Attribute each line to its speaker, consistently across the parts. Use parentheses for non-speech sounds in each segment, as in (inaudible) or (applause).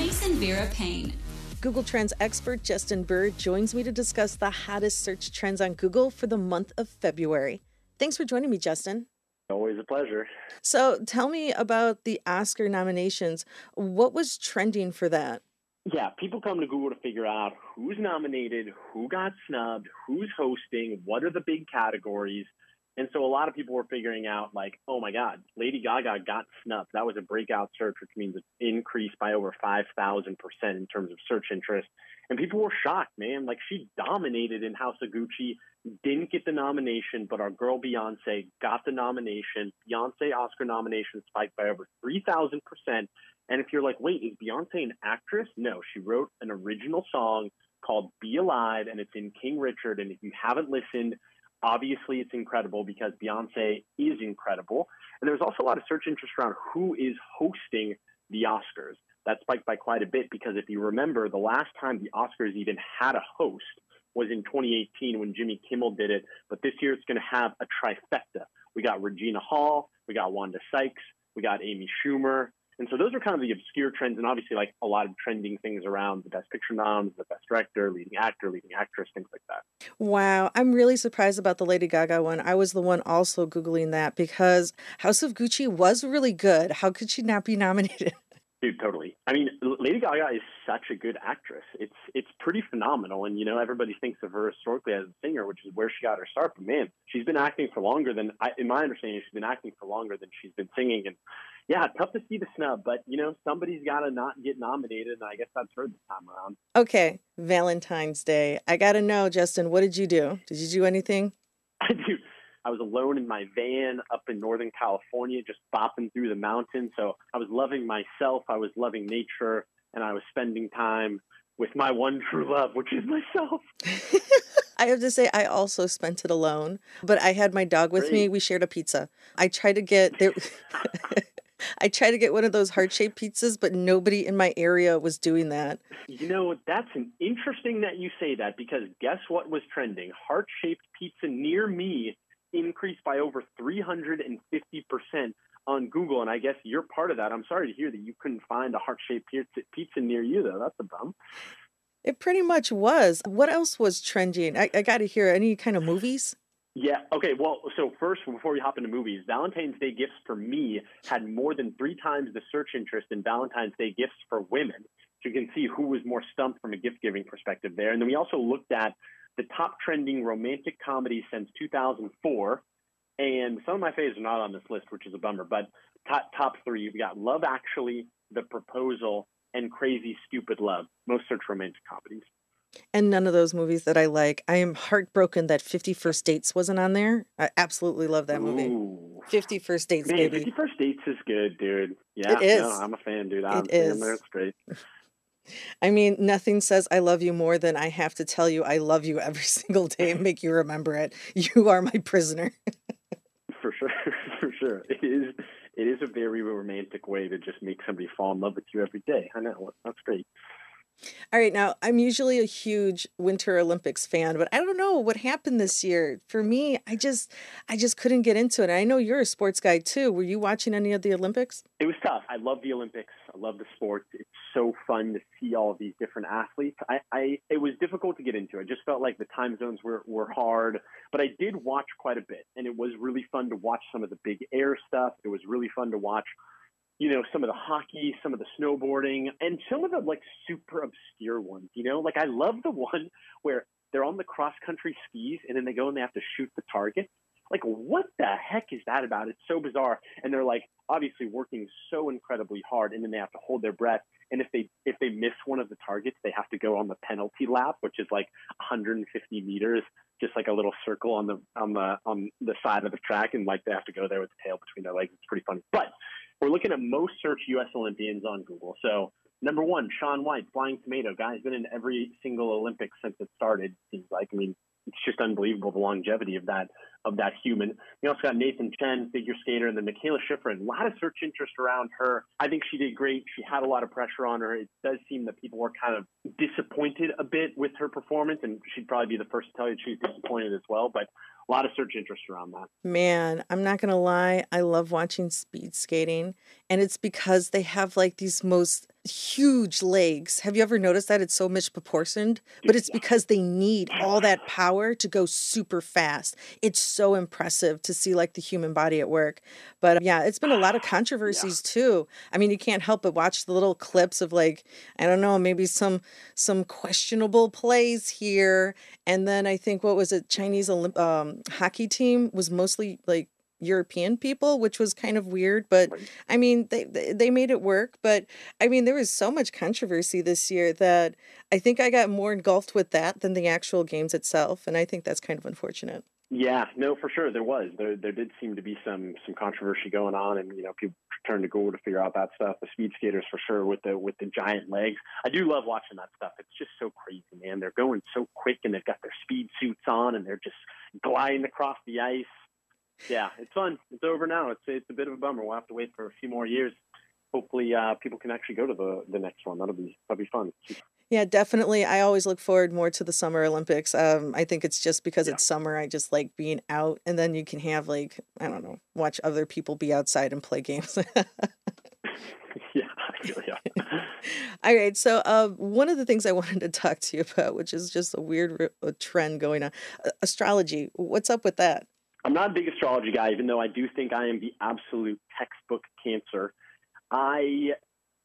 Speaker 1: Mason Vera Paine.
Speaker 2: Google Trends expert Justin Burr joins me to discuss the hottest search trends on Google for the month of February. Thanks for joining me, Justin.
Speaker 3: Always a pleasure.
Speaker 2: So, tell me about the Oscar nominations. What was trending for that?
Speaker 3: Yeah, people come to Google to figure out who's nominated, who got snubbed, who's hosting, what are the big categories. And so a lot of people were figuring out, like, oh my God, Lady Gaga got snubbed. That was a breakout search, which means it increased by over 5,000% in terms of search interest. And people were shocked, man. Like, she dominated in House of Gucci, didn't get the nomination, but our girl Beyonce got the nomination. Beyonce Oscar nomination spiked by over 3,000%. And if you're like, wait, is Beyonce an actress? No, she wrote an original song called Be Alive, and it's in King Richard. And if you haven't listened, Obviously, it's incredible because Beyonce is incredible. And there's also a lot of search interest around who is hosting the Oscars. That spiked by quite a bit because if you remember, the last time the Oscars even had a host was in 2018 when Jimmy Kimmel did it. But this year it's going to have a trifecta. We got Regina Hall, we got Wanda Sykes, we got Amy Schumer, and so those are kind of the obscure trends, and obviously like a lot of trending things around the best picture noms, the best director, leading actor, leading actress, things like that.
Speaker 2: Wow, I'm really surprised about the Lady Gaga one. I was the one also googling that because House of Gucci was really good. How could she not be nominated? (laughs)
Speaker 3: Dude, totally. I mean, Lady Gaga is such a good actress. It's it's pretty phenomenal, and you know everybody thinks of her historically as a singer, which is where she got her start. But man, she's been acting for longer than, I, in my understanding, she's been acting for longer than she's been singing. And yeah, tough to see the snub, but you know somebody's got to not get nominated, and I guess that's her this time around.
Speaker 2: Okay, Valentine's Day. I got to know, Justin. What did you do? Did you do anything?
Speaker 3: I was alone in my van up in Northern California, just bopping through the mountains. So I was loving myself, I was loving nature, and I was spending time with my one true love, which is myself. (laughs)
Speaker 2: I have to say, I also spent it alone, but I had my dog with Great. me. We shared a pizza. I tried to get there. (laughs) (laughs) I tried to get one of those heart shaped pizzas, but nobody in my area was doing that.
Speaker 3: You know, that's an interesting that you say that because guess what was trending? Heart shaped pizza near me increased by over 350% on Google. And I guess you're part of that. I'm sorry to hear that you couldn't find a heart shaped pizza near you, though. That's a bum.
Speaker 2: It pretty much was. What else was trending? I, I got to hear any kind of movies.
Speaker 3: Yeah. Okay. Well, so first, before we hop into movies, Valentine's Day gifts for me had more than three times the search interest in Valentine's Day gifts for women. So you can see who was more stumped from a gift giving perspective there. And then we also looked at the top trending romantic comedies since 2004. And some of my favorites are not on this list, which is a bummer. But top, top three, you've got Love Actually, The Proposal, and Crazy Stupid Love. Most search romantic comedies.
Speaker 2: And none of those movies that I like. I am heartbroken that Fifty First Dates wasn't on there. I absolutely love that movie. Ooh. 50 Dates,
Speaker 3: Man,
Speaker 2: baby.
Speaker 3: 50 First Dates is good, dude. Yeah,
Speaker 2: it is.
Speaker 3: No, I'm a fan, dude. I'm
Speaker 2: it is.
Speaker 3: It's great.
Speaker 2: I mean, nothing says I love you more than I have to tell you I love you every (laughs) single day and make you remember it. You are my prisoner.
Speaker 3: for sure, (laughs) for sure. It is it is a very romantic way to just make somebody fall in love with you every day. I know. That's great.
Speaker 2: All right, now I'm usually a huge Winter Olympics fan, but I don't know what happened this year. For me, I just I just couldn't get into it. I know you're a sports guy too. Were you watching any of the Olympics?
Speaker 3: It was tough. I love the Olympics. I love the sport. It's so fun to see all these different athletes. I, I it was difficult to get into. I just felt like the time zones were were hard, but I did watch quite a bit, and it was really fun to watch some of the big air stuff. It was really fun to watch you know, some of the hockey, some of the snowboarding, and some of the like super obscure ones. You know, like I love the one (laughs) where they're on the cross country skis and then they go and they have to shoot the target. Like, what the heck is that about? It's so bizarre. And they're like obviously working so incredibly hard, and then they have to hold their breath. And if they if they miss one of the targets, they have to go on the penalty lap, which is like 150 meters, just like a little circle on the on the on the side of the track, and like they have to go there with the tail between their legs. It's pretty funny, but we're looking at most search U.S. Olympians on Google. So number one, Shaun White, Flying Tomato. Guy's been in every single Olympics since it started. Seems like. I mean, it's just unbelievable the longevity of that of that human. We also got Nathan Chen, figure skater, and then Mikaela Shiffrin. A lot of search interest around her. I think she did great. She had a lot of pressure on her. It does seem that people were kind of disappointed a bit with her performance, and she'd probably be the first to tell you she's disappointed as well. But a lot of search interest around that.
Speaker 2: Man, I'm not going to lie. I love watching speed skating. And it's because they have like these most huge legs. Have you ever noticed that? It's so misproportioned, but it's because they need all that power to go super fast. It's so impressive to see like the human body at work. But yeah, it's been a lot of (sighs) controversies yeah. too. I mean, you can't help but watch the little clips of like, I don't know, maybe some some questionable plays here. And then I think what was it, Chinese Olymp- um, hockey team was mostly like European people, which was kind of weird. But I mean, they they made it work. But I mean, there was so much controversy this year that I think I got more engulfed with that than the actual games itself, and I think that's kind of unfortunate.
Speaker 3: Yeah, no, for sure there was. There there did seem to be some some controversy going on, and you know people turned to Google to figure out that stuff. The speed skaters for sure with the with the giant legs. I do love watching that stuff. It's just so crazy, man. They're going so quick, and they've got their speed suits on, and they're just gliding across the ice yeah, it's fun. It's over now. It's it's a bit of a bummer. We'll have to wait for a few more years. Hopefully, uh, people can actually go to the the next one. That'll be that'll be fun.
Speaker 2: Yeah, definitely. I always look forward more to the Summer Olympics. Um, I think it's just because yeah. it's summer. I just like being out, and then you can have like I don't know, watch other people be outside and play games. (laughs) (laughs)
Speaker 3: yeah, yeah. (laughs)
Speaker 2: All right. So, uh, one of the things I wanted to talk to you about, which is just a weird trend going on, astrology. What's up with that?
Speaker 3: I'm not a big astrology guy, even though I do think I am the absolute textbook cancer. I,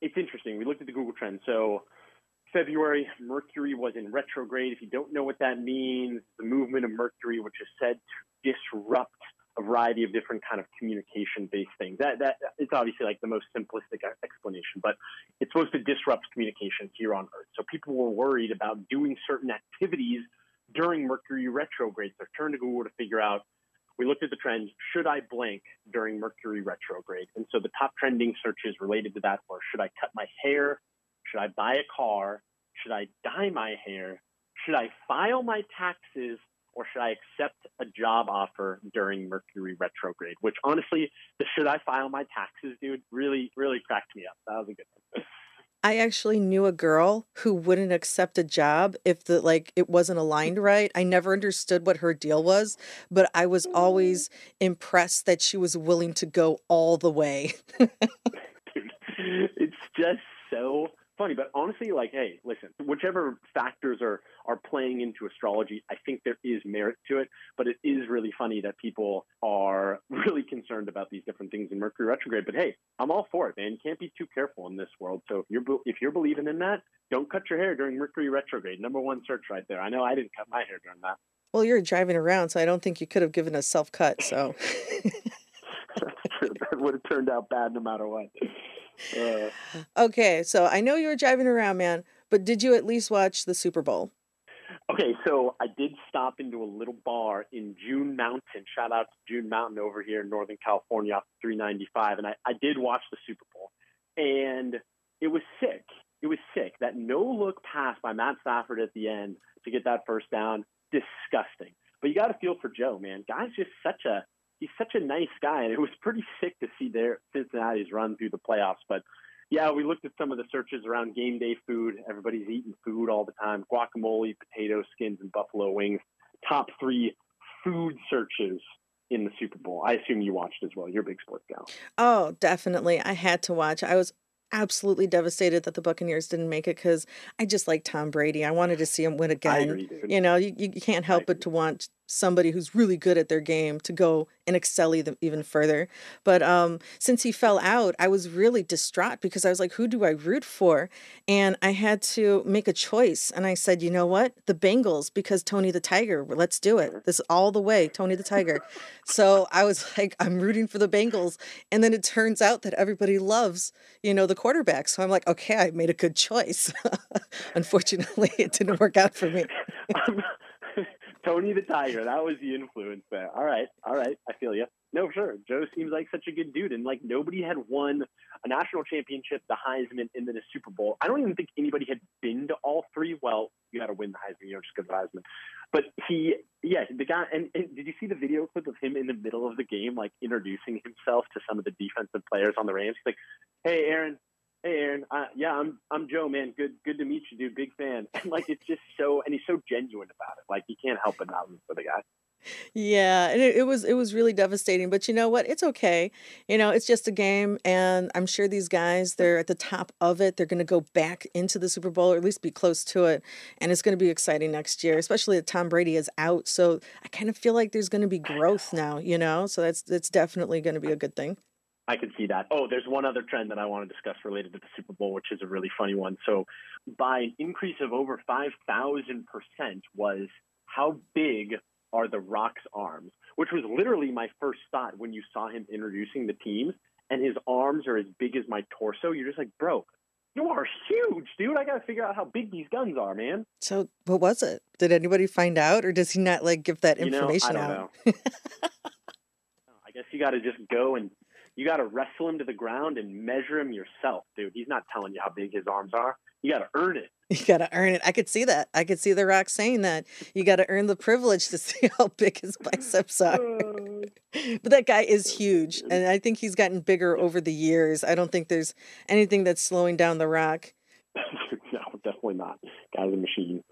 Speaker 3: it's interesting. We looked at the Google Trends. So February, Mercury was in retrograde. If you don't know what that means, the movement of Mercury, which is said to disrupt a variety of different kind of communication-based things. That that it's obviously like the most simplistic explanation, but it's supposed to disrupt communication here on Earth. So people were worried about doing certain activities during Mercury retrograde. So turn to Google to figure out we looked at the trends. Should I blank during Mercury retrograde? And so the top trending searches related to that were should I cut my hair? Should I buy a car? Should I dye my hair? Should I file my taxes? Or should I accept a job offer during Mercury retrograde? Which honestly, the should I file my taxes, dude, really, really cracked me up. That was a good one. (laughs)
Speaker 2: I actually knew a girl who wouldn't accept a job if the like it wasn't mm. aligned right. I never understood what her deal was, but I was mm. always impressed that she was willing to go all the way. (laughs)
Speaker 3: It's just so funny, but honestly, like, hey, listen, whichever factors are are playing into astrology, I think there is merit to it. But it is really funny that people are (laughs) really concerned about these different things in Mercury retrograde. But hey, I'm all for it, man. You can't be too careful in this world. So if you're if you're believing in that, don't cut your hair during Mercury retrograde. Number one search right there. I know I didn't cut my hair during that.
Speaker 2: Well, you're driving around, so I don't think you could have given a self cut. So. (laughs) (laughs)
Speaker 3: that would have turned out bad no matter what.
Speaker 2: Uh, okay, so I know you were driving around, man, but did you at least watch the Super Bowl?
Speaker 3: Okay, so I did stop into a little bar in June Mountain. Shout out to June Mountain over here in Northern California off 395. And I, I did watch the Super Bowl. And it was sick. It was sick. That no look pass by Matt Stafford at the end to get that first down, disgusting. But you got to feel for Joe, man. Guy's just such a he's such a nice guy, and it was pretty sick to see their Cincinnati's run through the playoffs. But yeah, we looked at some of the searches around game day food. Everybody's eating food all the time: guacamole, potato skins, and buffalo wings. Top three food searches in the Super Bowl. I assume you watched as well. You're a big sports gal.
Speaker 2: Oh, definitely. I had to watch. I was absolutely devastated that the Buccaneers didn't make it because I just like Tom Brady. I wanted to see him win again.
Speaker 3: Agree,
Speaker 2: you know, you, you can't help but to want somebody who's really good at their game to go and excel even, further. But um, since he fell out, I was really distraught because I was like, who do I root for? And I had to make a choice. And I said, you know what? The Bengals, because Tony the Tiger, let's do it. This all the way, Tony the Tiger. so I was (laughs) like, I'm rooting for the Bengals. And then it turns out that everybody loves, you know, the quarterback. So I'm like, okay, I made a good choice. (laughs) Unfortunately, it didn't work out for me. (laughs)
Speaker 3: Tony the Tiger. That was the influence there. All right, all right. I feel you. No, sure. Joe seems like such a good dude, and like nobody had won a national championship, the Heisman, and then a Super Bowl. I don't even think anybody had been to all three. Well, you got to win the Heisman, you know, just because of Heisman. But he, yeah, the guy. And, and did you see the video clip of him in the middle of the game, like introducing himself to some of the defensive players on the Rams? He's like, "Hey, Aaron, Hey Aaron, uh, yeah, I'm I'm Joe, man. Good good to meet you, dude. Big fan. And (laughs) like it's just so, and he's so genuine about it. Like you can't help but not root for the guy.
Speaker 2: Yeah, and it, it was it was really devastating. But you know what? It's okay. You know, it's just a game, and I'm sure these guys they're at the top of it. They're going to go back into the Super Bowl, or at least be close to it, and it's going to be exciting next year. Especially that Tom Brady is out, so I kind of feel like there's going to be growth now. You know, so that's that's definitely going to be a good thing.
Speaker 3: I can see that. Oh, there's one other trend that I want to discuss related to the Super Bowl, which is a really funny one. So, by an increase of over 5,000% was how big are The Rock's arms, which was literally my first thought when you saw him introducing the teams, and his arms are as big as my torso. You're just like, bro, you are huge, dude. I got to figure out how big these guns are, man.
Speaker 2: So, what was it? Did anybody find out, or does he not like give that information
Speaker 3: you know, I don't
Speaker 2: out? (laughs)
Speaker 3: I guess you got to just go and you got to wrestle him to the ground and measure him yourself, dude. He's not telling you how big his arms are. You got to earn it. (laughs)
Speaker 2: You got to earn it. I could see that. I could see The Rock saying that. You got to earn the privilege to (laughs) see how big his biceps are. (laughs) Oh. but that guy is huge. And I think he's gotten bigger over the years. I don't think there's anything that's slowing down The Rock.
Speaker 3: no, definitely not. Guy's a machine.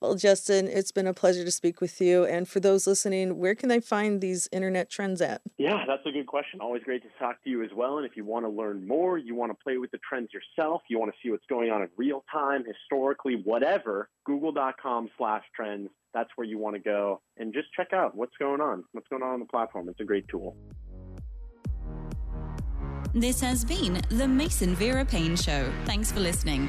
Speaker 2: Well, Justin, it's been a pleasure to speak with you. And for those listening, where can they find these internet trends at?
Speaker 3: Yeah, that's a good question. Always great to talk to you as well. And if you want to learn more, you want to play with the trends yourself, you want to see what's going on in real time, historically, whatever, google.com slash trends. That's where you want to go and just check out what's going on, what's going on on the platform. It's a great tool.
Speaker 1: This has been the Mason Vera Paine Show. Thanks for listening.